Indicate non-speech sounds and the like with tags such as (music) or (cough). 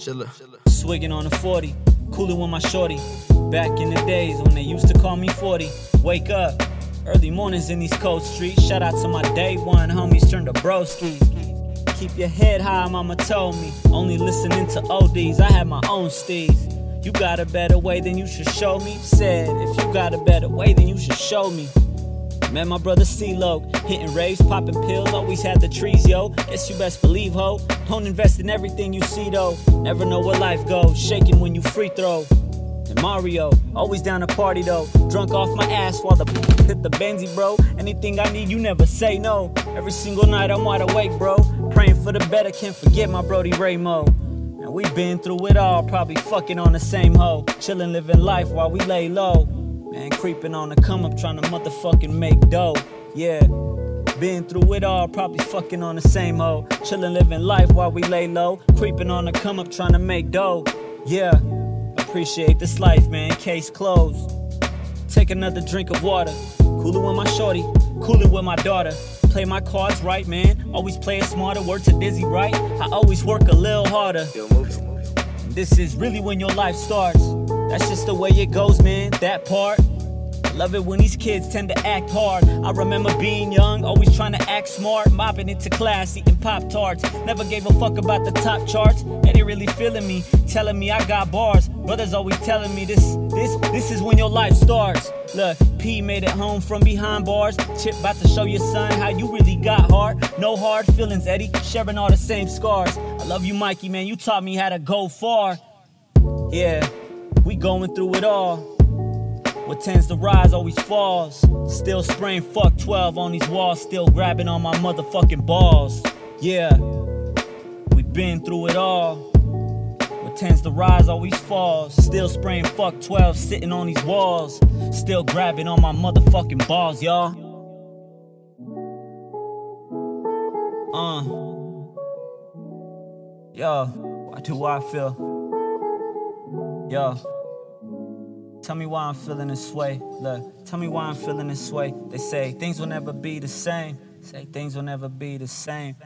CHiLLA. Swigging on a 40, cooling with my shorty. Back in the days when they used to call me 40. Wake up, early mornings in these cold streets. Shout out to my day one homies, turn to broski. Keep your head high, mama told me. Only listening to ODs, I had my own steez. You got a better way than you should show me. Said, if you got a better way, then you should show me. Met my brother CeeLo, hitting raves, popping pills, always had the trees, yo. Guess you best believe, ho. Don't invest in everything you see, though. Never know where life goes, shaking when you free throw. And Mario, always down to party though. Drunk off my ass while the (laughs) hit the Benzie, bro. Anything I need, you never say no. Every single night I'm wide awake, bro. Praying for the better, can't forget my Brody Raymo. And we been through it all, probably fucking on the same hoe. Chillin', living life while we lay low. Man, creeping on the come up, trying to motherfucking make dough. Yeah. Been through it all, probably fucking on the same hoe. Chillin', living life while we lay low. Creeping on the come up, trying to make dough. Yeah. Appreciate this life, man. Case closed. Take another drink of water. Coolin' with my shorty, coolin' with my daughter. Play my cards right, man. Always play it smarter. Word to Dizzy, right? I always work a little harder. This is really when your life starts. That's just the way it goes, man. That part. Love it when these kids tend to act hard. I remember being young, always trying to act smart, mopping into class, eating Pop Tarts. Never gave a fuck about the top charts. They really feeling me, telling me I got bars. Brothers always telling me this, this, this is when your life starts. Look, P made it home from behind bars. Chip about to show your son how you really got hard. No hard feelings, Eddie. Sharing all the same scars. I love you, Mikey, man. You taught me how to go far. Yeah, we going through it all. What tends to rise always falls. Still spraying fuck 12 on these walls, still grabbing on my motherfucking balls. Yeah, we been through it all. What tends to rise always falls. Still spraying fuck 12, sitting on these walls. Still grabbing on my motherfucking balls, y'all. Uh. Yo, why do I feel? Yo. Tell me why I'm feeling this way. Look, tell me why I'm feeling this way. They say things will never be the same. Say things will never be the same.